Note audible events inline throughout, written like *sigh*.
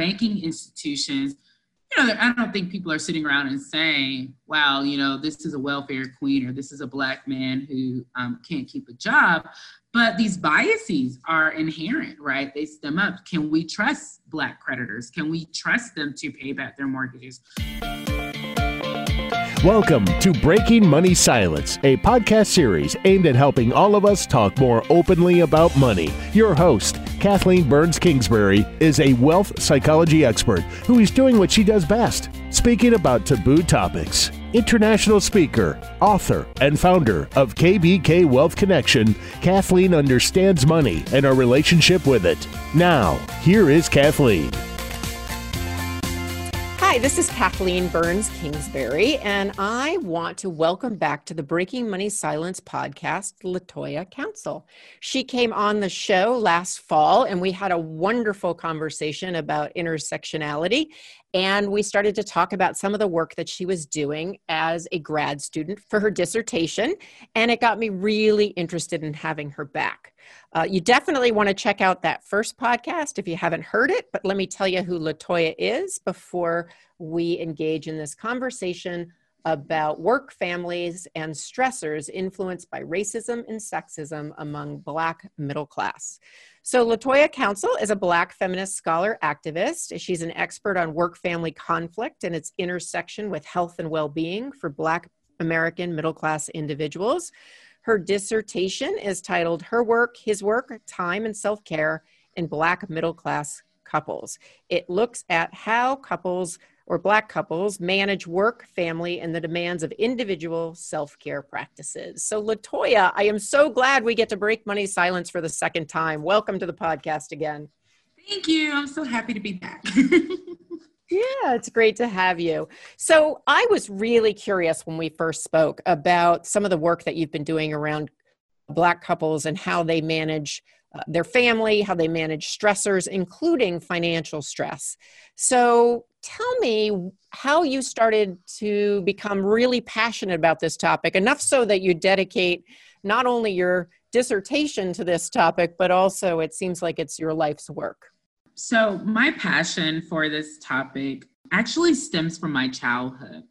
banking institutions, you know, I don't think people are sitting around and saying, wow, you know, this is a welfare queen or this is a black man who um, can't keep a job. But these biases are inherent, right? They stem up. Can we trust black creditors? Can we trust them to pay back their mortgages? Welcome to Breaking Money Silence, a podcast series aimed at helping all of us talk more openly about money. Your host, Kathleen Burns Kingsbury, is a wealth psychology expert who is doing what she does best speaking about taboo topics. International speaker, author, and founder of KBK Wealth Connection, Kathleen understands money and our relationship with it. Now, here is Kathleen. Hi, this is Kathleen Burns Kingsbury, and I want to welcome back to the Breaking Money Silence podcast, Latoya Council. She came on the show last fall, and we had a wonderful conversation about intersectionality. And we started to talk about some of the work that she was doing as a grad student for her dissertation. And it got me really interested in having her back. Uh, you definitely want to check out that first podcast if you haven't heard it, but let me tell you who Latoya is before we engage in this conversation about work families and stressors influenced by racism and sexism among Black middle class. So, Latoya Council is a Black feminist scholar activist. She's an expert on work family conflict and its intersection with health and well being for Black American middle class individuals. Her dissertation is titled Her Work, His Work, Time and Self Care in Black Middle Class Couples. It looks at how couples or Black couples manage work, family, and the demands of individual self care practices. So, Latoya, I am so glad we get to break money silence for the second time. Welcome to the podcast again. Thank you. I'm so happy to be back. *laughs* Yeah, it's great to have you. So, I was really curious when we first spoke about some of the work that you've been doing around Black couples and how they manage uh, their family, how they manage stressors, including financial stress. So, tell me how you started to become really passionate about this topic, enough so that you dedicate not only your dissertation to this topic, but also it seems like it's your life's work. So, my passion for this topic actually stems from my childhood.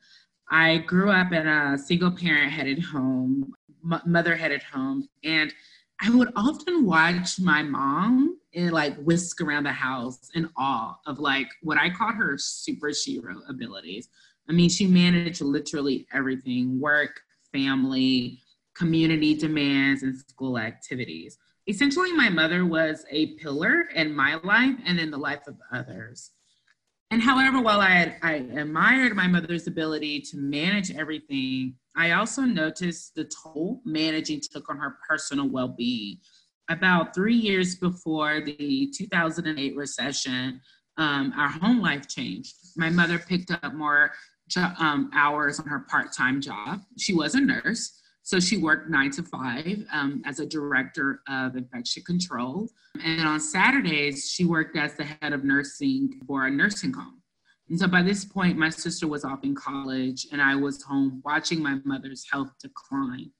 I grew up in a single parent headed home, mother headed home, and I would often watch my mom and like whisk around the house in awe of like what I called her super shero abilities. I mean, she managed literally everything work, family, community demands, and school activities essentially my mother was a pillar in my life and in the life of others and however while I, I admired my mother's ability to manage everything i also noticed the toll managing took on her personal well-being. About three years before the 2008 recession um, our home life changed. My mother picked up more jo- um, hours on her part-time job. She was a nurse so she worked nine to five um, as a director of infection control. And on Saturdays, she worked as the head of nursing for a nursing home. And so by this point, my sister was off in college and I was home watching my mother's health decline.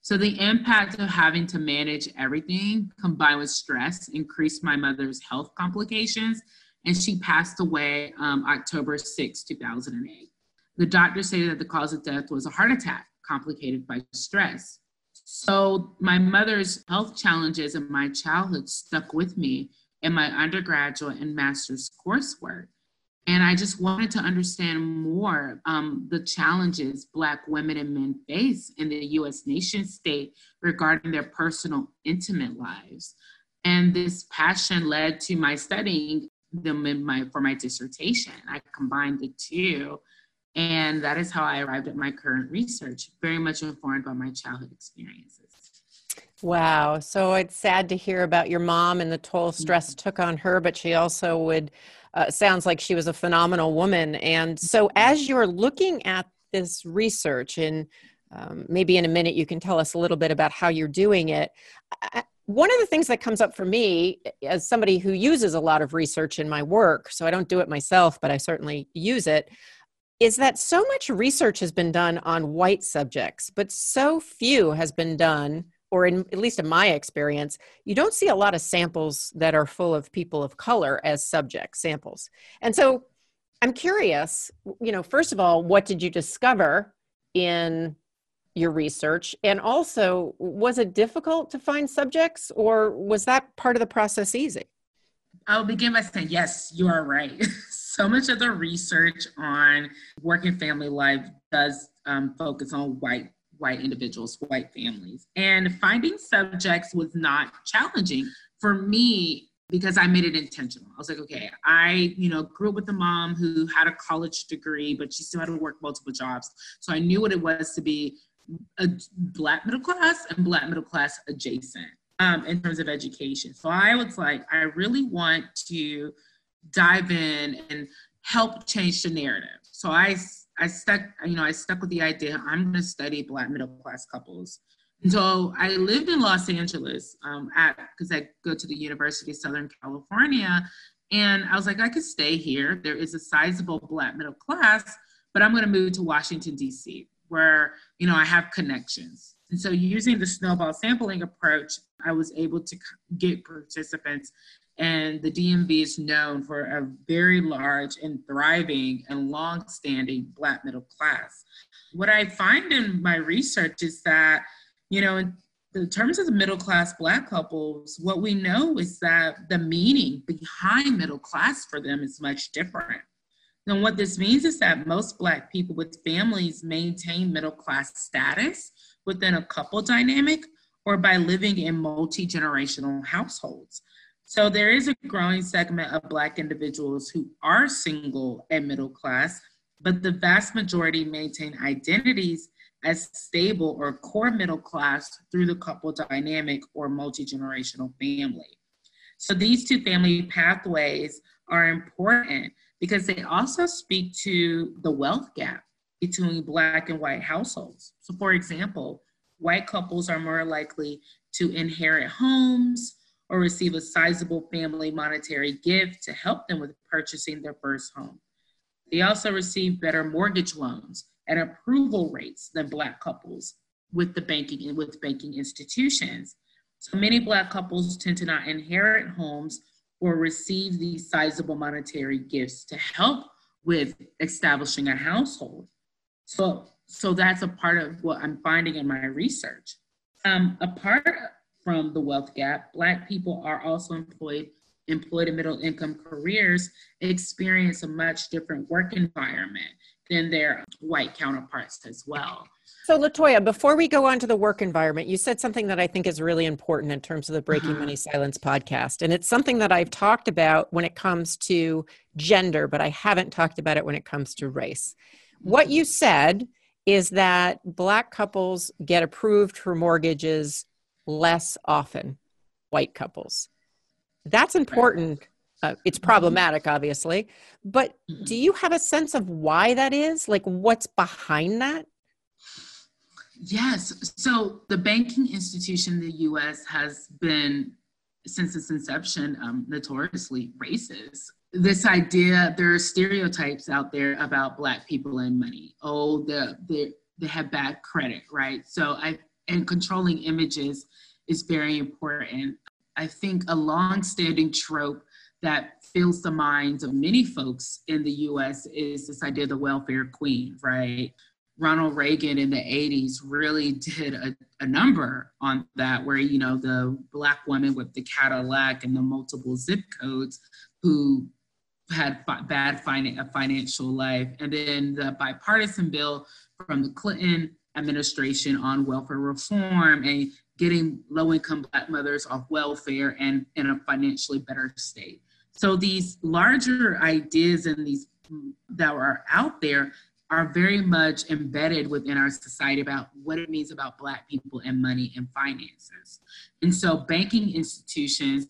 So the impact of having to manage everything combined with stress increased my mother's health complications. And she passed away um, October 6, 2008. The doctor stated that the cause of death was a heart attack complicated by stress. So my mother's health challenges in my childhood stuck with me in my undergraduate and master's coursework. And I just wanted to understand more um, the challenges Black women and men face in the US nation state regarding their personal, intimate lives. And this passion led to my studying them in my for my dissertation. I combined the two and that is how I arrived at my current research, very much informed by my childhood experiences. Wow. So it's sad to hear about your mom and the toll stress mm-hmm. took on her, but she also would, uh, sounds like she was a phenomenal woman. And so mm-hmm. as you're looking at this research, and um, maybe in a minute you can tell us a little bit about how you're doing it. I, one of the things that comes up for me as somebody who uses a lot of research in my work, so I don't do it myself, but I certainly use it, is that so much research has been done on white subjects, but so few has been done or in at least in my experience, you don't see a lot of samples that are full of people of color as subject samples. And so I'm curious, you know, first of all, what did you discover in your research? And also, was it difficult to find subjects or was that part of the process easy? I'll begin by saying, yes, you are right. *laughs* so much of the research on working family life does um, focus on white white individuals, white families. And finding subjects was not challenging for me because I made it intentional. I was like, okay, I, you know, grew up with a mom who had a college degree, but she still had to work multiple jobs. So I knew what it was to be a black middle class and black middle class adjacent um, in terms of education. So I was like, I really want to dive in and help change the narrative. So I I stuck, you know, I stuck with the idea I'm going to study Black middle class couples. And so I lived in Los Angeles um, at because I go to the University of Southern California, and I was like, I could stay here. There is a sizable Black middle class, but I'm going to move to Washington D.C. where you know I have connections. And so using the snowball sampling approach, I was able to get participants and the DMV is known for a very large and thriving and long-standing Black middle class. What I find in my research is that, you know, in, terms of the middle class Black couples, what we know is that the meaning behind middle class for them is much different. And what this means is that most Black people with families maintain middle class status within a couple dynamic or by living in multi generational households. So there is a growing segment of Black individuals who are single and middle class, but the vast majority maintain identities as stable or core middle class through the couple dynamic or multi generational family. So these two family pathways are important because they also speak to the wealth gap between Black and white households. So, for example, white couples are more likely to inherit homes or receive a sizable family monetary gift to help them with purchasing their first home. They also receive better mortgage loans and approval rates than Black couples with the banking and with banking institutions. So many Black couples tend to not inherit homes or receive these sizable monetary gifts to help with establishing a household. So, so that's a part of what I'm finding in my research. Um, a part from the wealth gap, Black people are also employed employed in middle income careers experience a much different work environment than their white counterparts as well. So, Latoya, before we go on to the work environment, you said something that I think is really important in terms of the Breaking uh-huh. Money Silence podcast. And it's something that I've talked about when it comes to gender, but I haven't talked about it when it comes to race. What you said is that Black couples get approved for mortgages less often white couples. That's important. Uh, it's problematic, obviously, but do you have a sense of why that is? Like, what's behind that? Yes. So, the banking institution in the US has been, since its inception, um, notoriously racist. This idea, there are stereotypes out there about Black people and money. Oh, the, the, they have bad credit, right? So, I, and controlling images is very important. I think a long-standing trope that fills the minds of many folks in the US is this idea of the welfare queen, right? Ronald Reagan in the 80s really *laughs* did a, a, number on that, where, you know, the Black woman with the Cadillac and the multiple zip codes who had fi- bad fin- a financial life. And then the bipartisan bill from the Clinton administration on welfare reform and getting low income Black mothers off welfare and in a financially better state. So these larger ideas and these that are out there are very much embedded within our society about what it means about Black people and money and finances. And so banking institutions,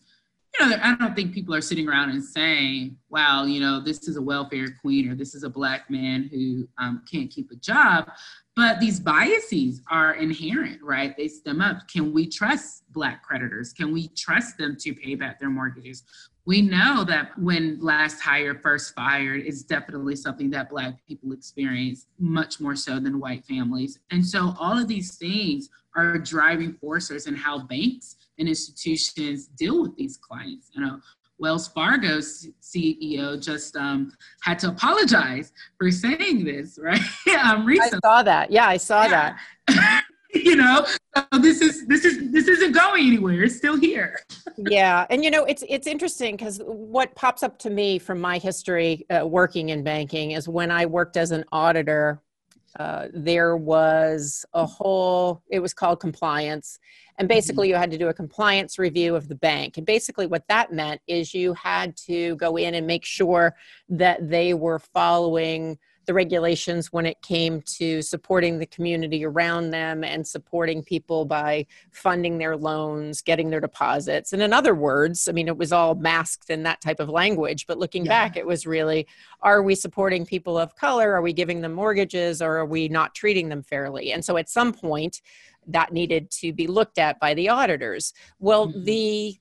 you know, I don't think people are sitting around and saying, wow, you know, this is a welfare queen or this is a Black man who um, can't keep a job. But these biases are inherent, right? They stem up. Can we trust Black creditors? Can we trust them to pay back their mortgages? We know that when last hired, first fired is definitely something that Black people experience much more so than white families. And so all of these things are driving forces in how banks and institutions deal with these clients. You know, Wells Fargo's CEO just um, had to apologize for saying this, right? *laughs* um, recently. I saw that. Yeah, I saw yeah. that. *laughs* you know, so this is this is this isn't going anywhere. It's still here. *laughs* yeah, and you know, it's it's interesting because what pops up to me from my history uh, working in banking is when I worked as an auditor uh, there was a whole it was called compliance and mm-hmm. basically you had to do a compliance review of the bank and basically what that meant is you had to go in and make sure that they were following the regulations when it came to supporting the community around them and supporting people by funding their loans, getting their deposits. And in other words, I mean, it was all masked in that type of language, but looking yeah. back, it was really are we supporting people of color? Are we giving them mortgages or are we not treating them fairly? And so at some point, that needed to be looked at by the auditors. Well, mm-hmm. the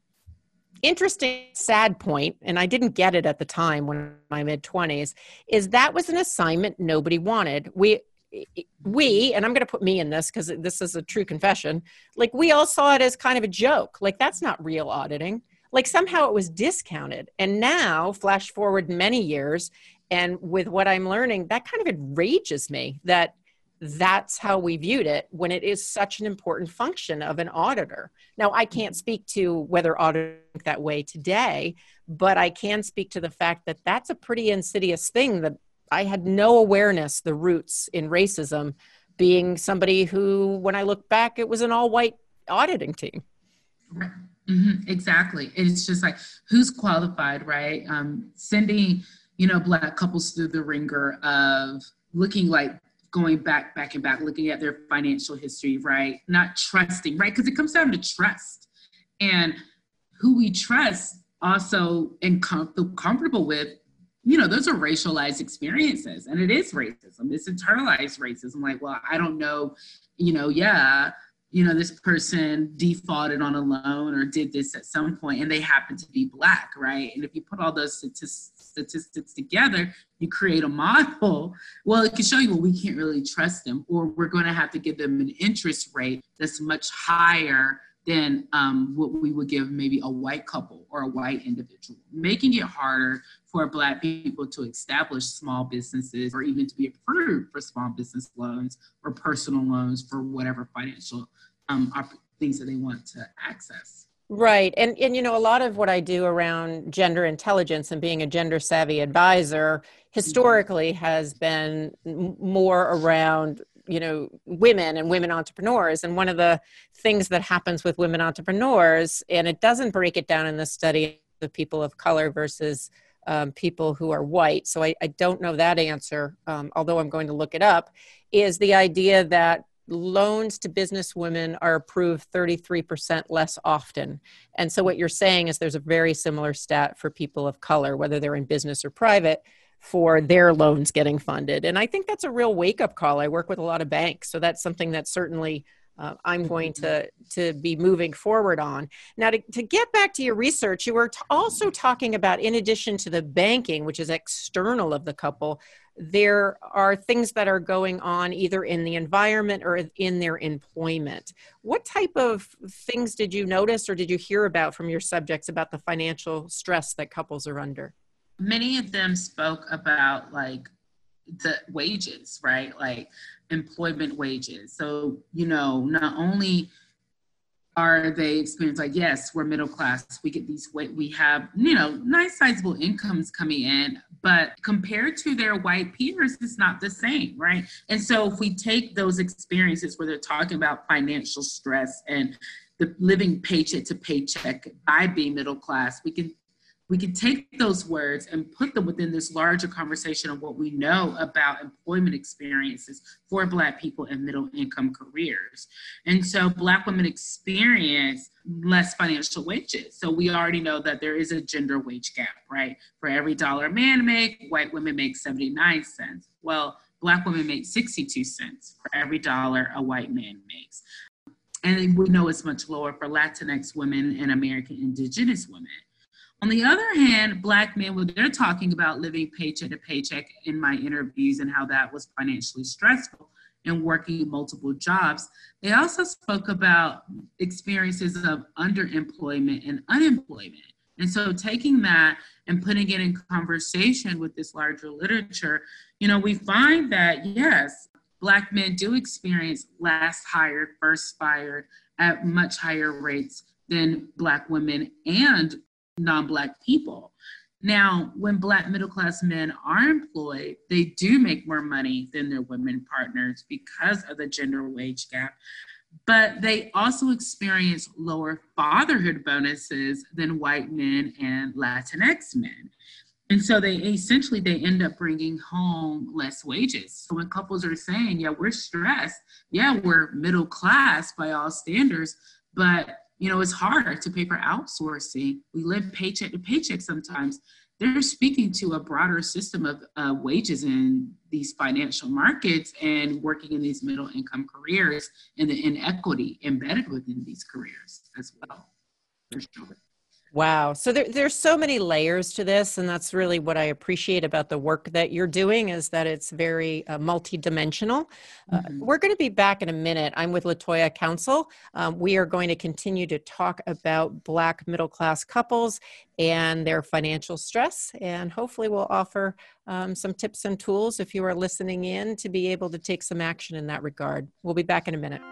interesting sad point and i didn't get it at the time when my mid 20s is that was an assignment nobody wanted. We we and i'm going to put me in this because this is a true confession like we all saw it as kind of a joke. Like that's not real auditing. Like somehow it was discounted. And now flash forward many years and with what i'm learning that kind of enrages me that that's how we viewed it when it is such an important function of an auditor. Now, I can't speak to whether auditors that way today, but I can speak to the fact that that's a pretty insidious thing that I had no awareness the roots in racism being somebody who, when I look back, it was an all white auditing team. Mm-hmm, exactly. It's just like who's qualified, right? Um, sending, you know, black couples through the wringer of looking like going back, back and back, looking at their financial history, right? Not trusting, right? Because it comes down to trust. And who we trust also and com- comfortable with, you know, those are racialized experiences. And it is racism. It's internalized racism. Like, well, I don't know, you know, yeah, you know, this person defaulted on a loan or did this at some point and they happen to be black, right? And if you put all those statistics together, you create a model. Well, it can show you, well, we can't really trust them, or we're going to have to give them an interest rate that's much higher than um, what we would give maybe a white couple or a white individual, making it harder for Black people to establish small businesses or even to be approved for small business loans or personal loans for whatever financial um, things that they want to access. Right. And and you know a lot of what I do around gender intelligence and being a gender savvy advisor historically has been more around you know women and women entrepreneurs and one of the things that happens with women entrepreneurs and it doesn't break it down in the study of people of color versus um, people who are white so I, I don't know that answer um, although i'm going to look it up is the idea that loans to business women are approved 33% less often. And so, what you're saying is there's a very similar stat for people of color, whether they're in business or private, for their loans getting funded. And I think that's a real wake up call. I work with a lot of banks, so that's something that certainly uh, I'm going to to be moving forward on. Now, to, to get back to your research, you were t- also talking about, in addition to the banking, which is external of the couple, there are things that are going on either in the environment or in their employment. What type of things did you notice or did you hear about from your subjects about the financial stress that couples are under? Many of them spoke about like the wages, right? Like employment wages. So, you know, not only are they experienced like yes we're middle class we get these we have you know nice sizable incomes coming in but compared to their white peers it's not the same right and so if we take those experiences where they're talking about financial stress and the living paycheck to paycheck by being middle class we can we can take those words and put them within this larger conversation of what we know about employment experiences for Black people in middle income careers. And so, Black women experience less financial wages. So, we already know that there is a gender wage gap, right? For every dollar a man make, white women make 79 cents. Well, Black women make 62 cents for every dollar a white man makes. And we know it's much lower for Latinx women and American Indigenous women. On the other hand, Black men, when they're talking about living paycheck to paycheck in my interviews and how that was financially stressful, and working multiple jobs. They also spoke about experiences of underemployment and unemployment. And so taking that and putting it in conversation with this larger literature, you know, we find that yes, Black men do experience last hired, first fired at much higher rates than Black women and non Black people. Now, when Black middle class men are employed, they do make more money than their women partners because of the gender wage gap. But they also experience lower fatherhood bonuses than white men and Latinx men. And so they essentially they end up bringing home less wages. So when couples are saying, "Yeah, we're stressed. Yeah, we're middle class by all standards, but you know it's hard to pay for outsourcing. We live paycheck to paycheck sometimes." They're speaking to a broader system of uh, wages in these financial markets and working in these middle income careers and the inequity embedded within these careers as well. For sure. Wow. So there, there's so many layers to this, and that's really what I appreciate about the work that you're doing is that it's very uh, multidimensional. Uh, mm-hmm. Uh, we're going to be back in a minute. I'm with Latoya Council. Um, we are going to continue to talk about Black middle class couples and their financial stress, and hopefully we'll offer um, some tips and tools if you are listening in to be able to take some action in that regard. We'll be back in a minute.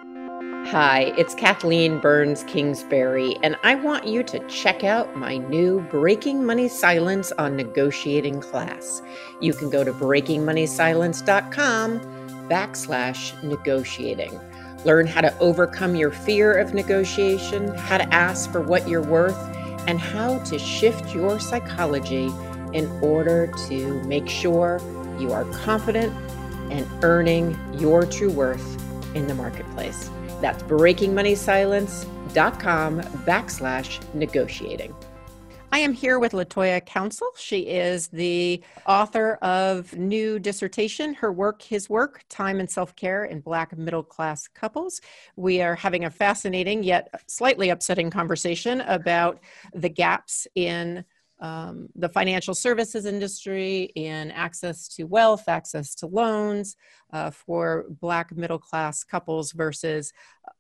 Hi, it's Kathleen Burns Kingsbury, and I want you to check out my new Breaking Money Silence on Negotiating class. You can go to breakingmoneysilence.com backslash negotiating. Learn how to overcome your fear of negotiation, how to ask for what you're worth, and how to shift your psychology in order to make sure you are confident and earning your true worth in the marketplace. That's breakingmoneysilence.com backslash negotiating. I am here with Latoya Council. She is the author of new dissertation, Her Work, His Work, Time and Self-Care in Black Middle Class Couples. We are having a fascinating yet slightly upsetting conversation about the gaps in um, the financial services industry in access to wealth, access to loans uh, for Black middle class couples versus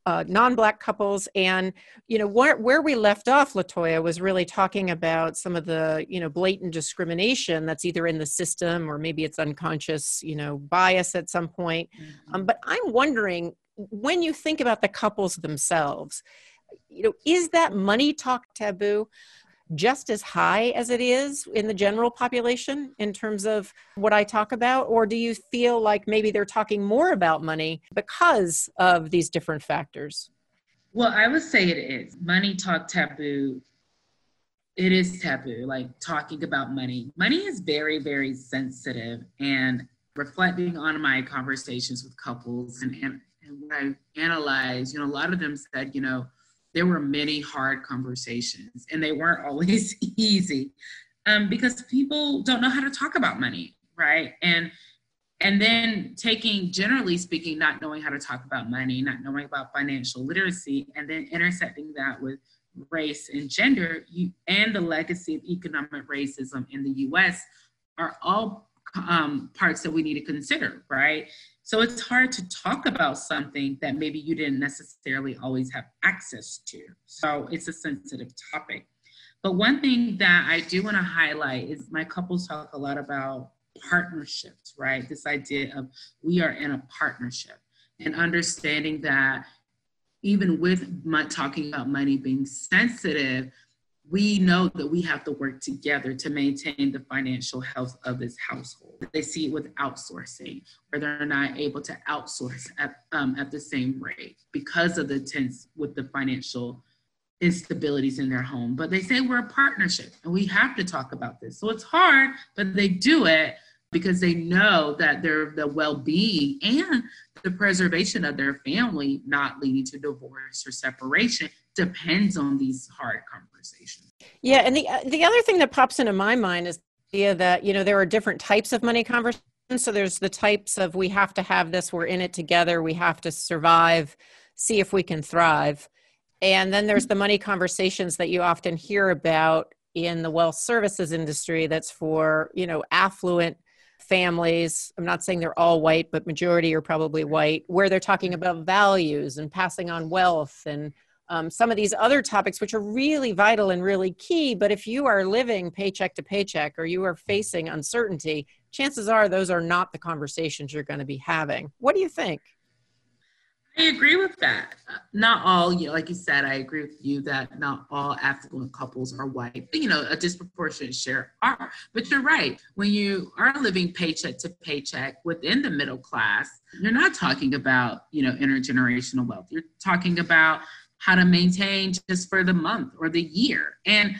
uh, non Black couples. And, you know, where, where we left off, Latoya, was really talking about some of the, you know, blatant discrimination that's either in the system or maybe it's unconscious, you know, bias at some point. Mm-hmm. Um, but I'm wondering when you think about the couples themselves, you know, is that money talk taboo? Just as high as it is in the general population in terms of what I talk about? Or do you feel like maybe they're talking more about money because of these different factors? Well, I would say it is. Money talk taboo. It is taboo, like talking about money. Money is very, very sensitive. And reflecting on my conversations with couples and, and, and what I analyzed, you know, a lot of them said, you know, there were many hard conversations and they weren't *laughs* always easy um, because people don't know how to talk about money right? And and then taking generally speaking not knowing how to talk about money not knowing about financial literacy and then intersecting that with race and gender you, and the legacy of economic racism in the us are all um, parts that we need to consider right so it's hard to talk about something that maybe you didn't necessarily always have access to. So it's a sensitive topic. But one thing that I do want to highlight is my couples talk a lot about partnerships, right? This idea of we are in a partnership and understanding that even with my talking about money being sensitive, we know that we have to work together to maintain the financial health of this household. They see it with outsourcing, where they're not able to outsource at, um, at the same rate because of the tense with the financial instabilities in their home. But they say we're a partnership and we have to talk about this. So it's hard, but they do it because they know that their the well-being and the preservation of their family not leading to divorce or separation depends on these hard conversations. Yeah, and the uh, the other thing that pops into my mind is the idea that you know there are different types of money conversations. So there's the types of we have to have this, we're in it together, we have to survive, see if we can thrive. And then there's the money conversations that you often hear about in the wealth services industry that's for, you know, affluent families i'm not saying they're all white but majority are probably white where they're talking about values and passing on wealth and um, some of these other topics which are really vital and really key but if you are living paycheck to paycheck or you are facing uncertainty chances are those are not the conversations you're going to be having what do you think I agree with that. Not all, you know, like you said, I agree with you that not all affluent couples are white. You know, a disproportionate share are. But you're right. When you are living paycheck to paycheck within the middle class, you're not talking about, you know, intergenerational wealth. You're talking about how to maintain just for the month or the year. And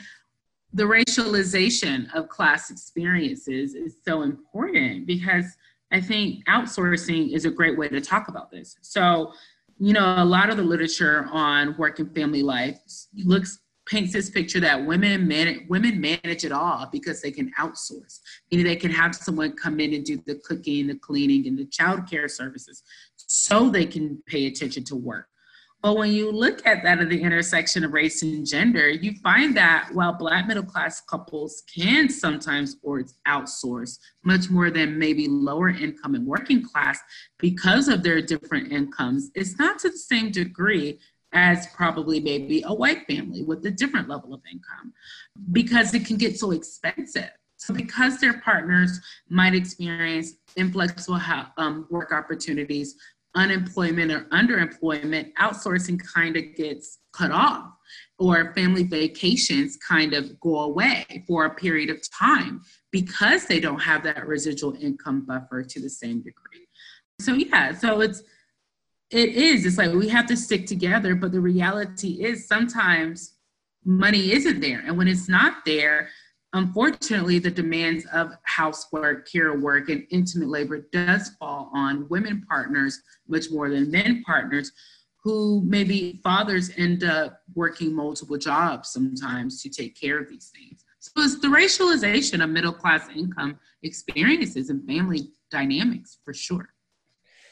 the racialization of class experiences is so important because I think outsourcing is a great way to talk about this. So, you know, a lot of the literature on work and family life looks paints this picture that women manage women manage it all because they can outsource. Meaning they can have someone come in and do the cooking, the cleaning, and the child care services so they can pay attention to work. But when you look at that at the intersection of race and gender, you find that while Black middle class couples can sometimes or outsource much more than maybe lower income and working class because of their different incomes, it's not to the same degree as probably maybe a white family with a different level of income because it can get so expensive. So, because their partners might experience inflexible um, work opportunities, unemployment or underemployment, outsourcing kind of gets cut off, or family vacations kind of go away for a period of time because they don't have that residual income buffer to the same degree. So, yeah, so it's it is it's like we have to stick together but the reality is sometimes money isn't there and when it's not there Unfortunately, the demands of housework, care work, and intimate labor does fall on women partners much more than men partners who maybe fathers end up working multiple jobs sometimes to take care of these things. So it's the racialization of middle class income experiences and family dynamics for sure.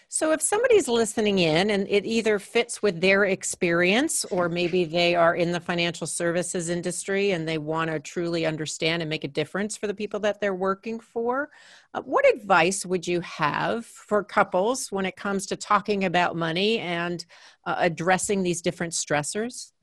So, if somebody's listening in and it either fits with their experience, or maybe they are in the financial services industry and they want to truly understand and make a difference for the people that they're working for, uh, what advice would you have for couples when it comes to talking about money and uh, addressing these different stressors?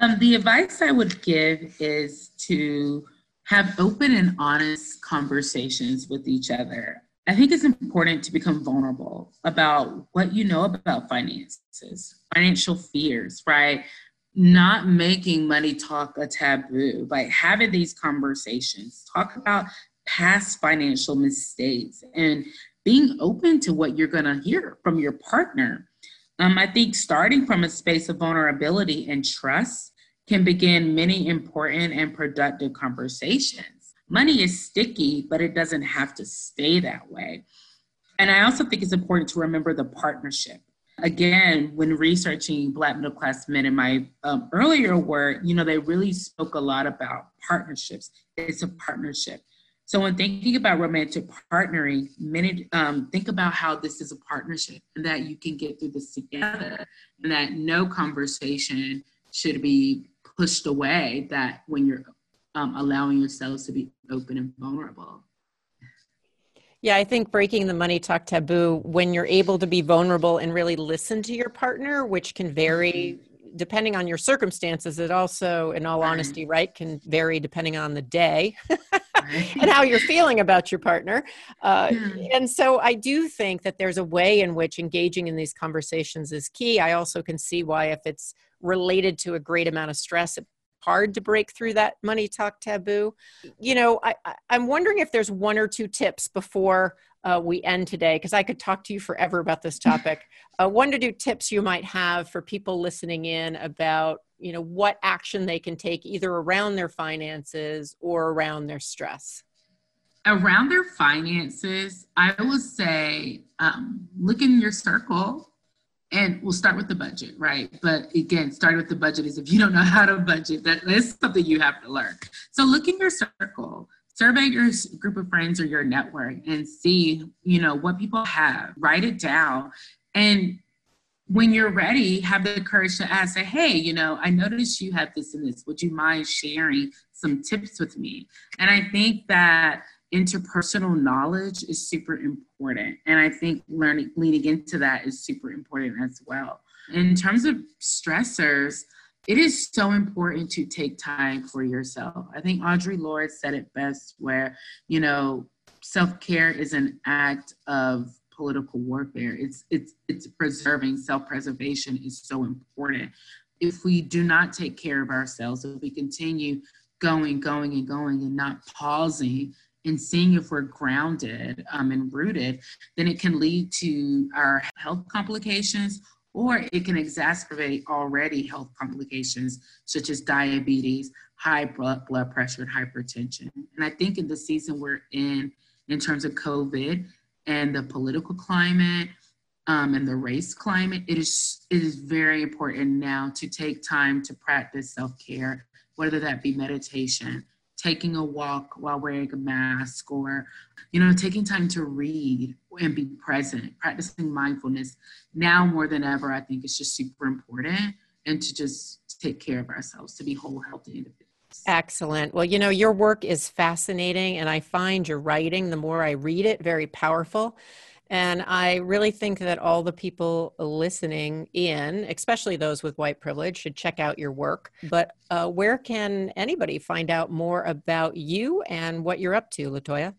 Um, the advice I would give is to have open and honest conversations with each other I think it's important to become vulnerable about what you know about finances, financial fears, right? Not making money talk a taboo, by having these conversations, talk about past financial mistakes and being open to what you're going to hear from your partner. Um, I think starting from a space of vulnerability and trust can begin many important and productive conversations money is sticky, but it doesn't have to stay that way. And I also think it's important to remember the partnership. Again, when researching Black middle class men in my um, earlier work, you know, they really spoke a lot about partnerships. It's a partnership. So when thinking about romantic partnering, many um, think about how this is a partnership and that you can get through this together, and that no conversation should be pushed away. That when you're um, allowing yourselves to be open and vulnerable. Yeah, I think breaking the money talk taboo when you're able to be vulnerable and really listen to your partner, which can vary depending on your circumstances. It also, in all honesty, right, can vary depending on the day *laughs* and how you're feeling about your partner. Uh. And so I do think that there's a way in which engaging in these conversations is key. I also can see why, if it's related to a great amount of stress, it hard to break through that money talk taboo. You know, I, I'm wondering if there's one or two tips before uh, we end today, because I could talk to you forever about this *laughs* topic. Uh, one to two tips you might have for people listening in about, you know, what action they can take either around their finances or around their stress. Around their finances, I will say um, look in your circle and we'll start with the budget, right? But again, starting with the budget is if you don't know how to budget, that is something you have to learn. So look in your circle, survey your group of friends or your network and see, you know, what people have, write it down. And when you're ready, have the courage to ask, say, hey, you know, I noticed you have this and this. Would you mind sharing some tips with me? And I think that interpersonal knowledge is super important. And I think learning, leading into that is super important as well. In terms of stressors, it is so important to take time for yourself. I think Audre Lorde said it best where, you know, self-care is an act of political warfare. It's it's it's preserving self-preservation is so important. If we do not take care of ourselves, if we continue going, going, and going, and not pausing and seeing if we're grounded um, and rooted, then it can lead to our health complications or it can exacerbate already health complications such as diabetes, high blood, pressure, and hypertension. And I think in the season we're in, in terms of COVID and the political climate um, and the race climate, it is, it is very important now to take time to practice self care, whether that be meditation, taking a walk while wearing a mask or you know taking time to read and be present practicing mindfulness now more than ever i think it's just super important and to just take care of ourselves to be whole healthy individuals Excellent. Well, you know, your work is fascinating, and I find your writing, the more I read it, very powerful. And I really think that all the people listening in, especially those with white privilege, should check out your work. But uh, where can anybody find out more about you and what you're up to, Latoya?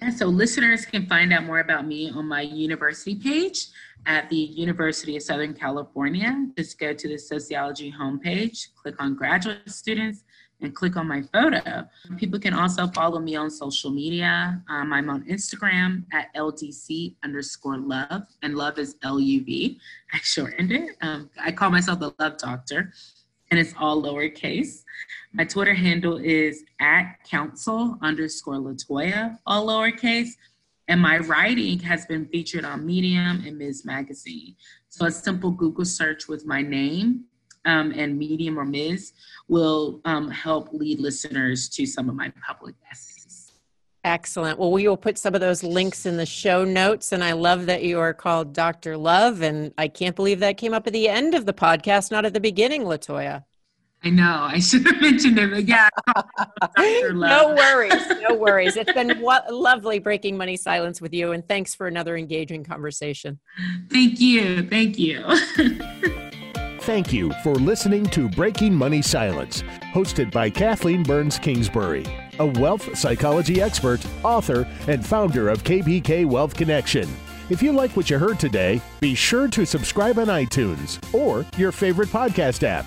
Yeah, so listeners can find out more about me on my university page at the University of Southern California. Just go to the sociology homepage, click on graduate students, and click on my photo. People can also follow me on social media. Um, I'm on Instagram at LDC underscore love, and love is L U V. *laughs* I shortened it. Um, I call myself the love doctor, and it's all lowercase. My Twitter handle is at council underscore Latoya, all lowercase. And my writing has been featured on Medium and Ms. Magazine. So a simple Google search with my name um, and Medium or Ms. will um, help lead listeners to some of my public essays. Excellent. Well, we will put some of those links in the show notes. And I love that you are called Dr. Love. And I can't believe that came up at the end of the podcast, not at the beginning, Latoya. I know. I *laughs* should have mentioned it, but yeah. *laughs* no worries. No worries. It's been lovely breaking money silence with you. And thanks for another engaging conversation. Thank you. Thank you. *laughs* Thank you for listening to Breaking Money Silence, hosted by Kathleen Burns Kingsbury, a wealth psychology expert, author, and founder of KBK Wealth Connection. If you like what you heard today, be sure to subscribe on iTunes or your favorite podcast app